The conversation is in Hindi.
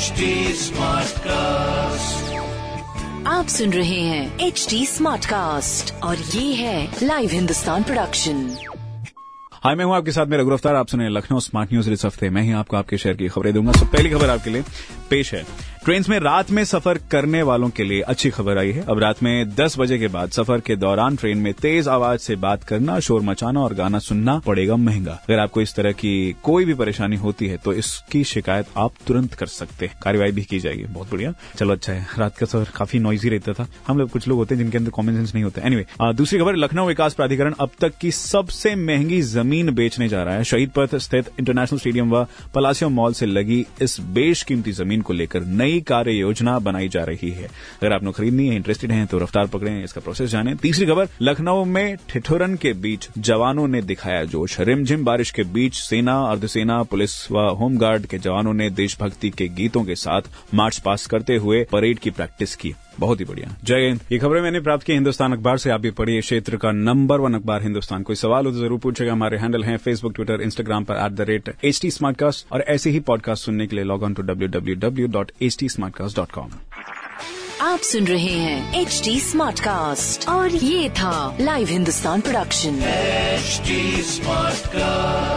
स्मार्ट कास्ट आप सुन रहे हैं एच डी स्मार्ट कास्ट और ये है लाइव हिंदुस्तान प्रोडक्शन हाई मैं हूँ आपके साथ मेरा गिरफ़्तार। आप सुने लखनऊ स्मार्ट न्यूज़ इस हफ़्ते। मैं ही आपको आपके शहर की खबरें दूँगा। सब पहली खबर आपके लिए पेश है। ट्रेन में रात में सफ़र करने वालों के लिए अच्छी खबर आई है। अब रात में 10 बजे के बाद सफ़र के दौरान ट्रेन में तेज आवाज़ से बात करना शोर मचाना और गाना सुनना पड़ेगा महँगा। अगर आपको इस तरह की कोई भी परेशानी होती है तो इसकी शिकायत आप तुरंत कर सकते हैं। कार्यवाही भी की जाएगी। बहुत बढ़िया। चलो अच्छा है। रात का सफ़र काफ़ी नॉइजी रहता था। हम लोग कुछ लोग होते हैं जिनके अंदर कॉमन सेंस नहीं होता। एनीवे anyway, दूसरी खबर लखनऊ विकास प्राधिकरण अब तक की सबसे महँगी ज़मीन बेचने जा रहा है। शहीद पथ स्थित इंटरनेशनल स्टेडियम व पलासियो मॉल से लगी इस बेशकीमती ज़मीन को लेकर नई कार्य योजना बनाई जा रही है। अगर आपने खरीदनी है इंटरेस्टेड हैं तो रफ्तार पकड़े, इसका प्रोसेस जाने। तीसरी खबर, लखनऊ में ठिठुरन के बीच जवानों ने दिखाया जोश। रिमझिम बारिश के बीच सेना, अर्धसेना, पुलिस व होमगार्ड के जवानों ने देशभक्ति के गीतों के साथ मार्च पास करते हुए परेड की प्रैक्टिस की। बहुत ही बढ़िया। जय हिंद। ये खबरें मैंने प्राप्त की हिंदुस्तान अखबार से। आप भी पढ़िए क्षेत्र का नंबर वन अखबार हिंदुस्तान। कोई सवाल हो तो ज़रूर पूछेगा। हमारे हैंडल हैं फेसबुक ट्विटर इंस्टाग्राम पर at the rate H T और ऐसे ही पॉडकास्ट सुनने के लिए log on to W W W dot H T dot com आप सुन रहे हैं एच टी स्मार्ट कास्ट और ये था live Hindustan production smart cast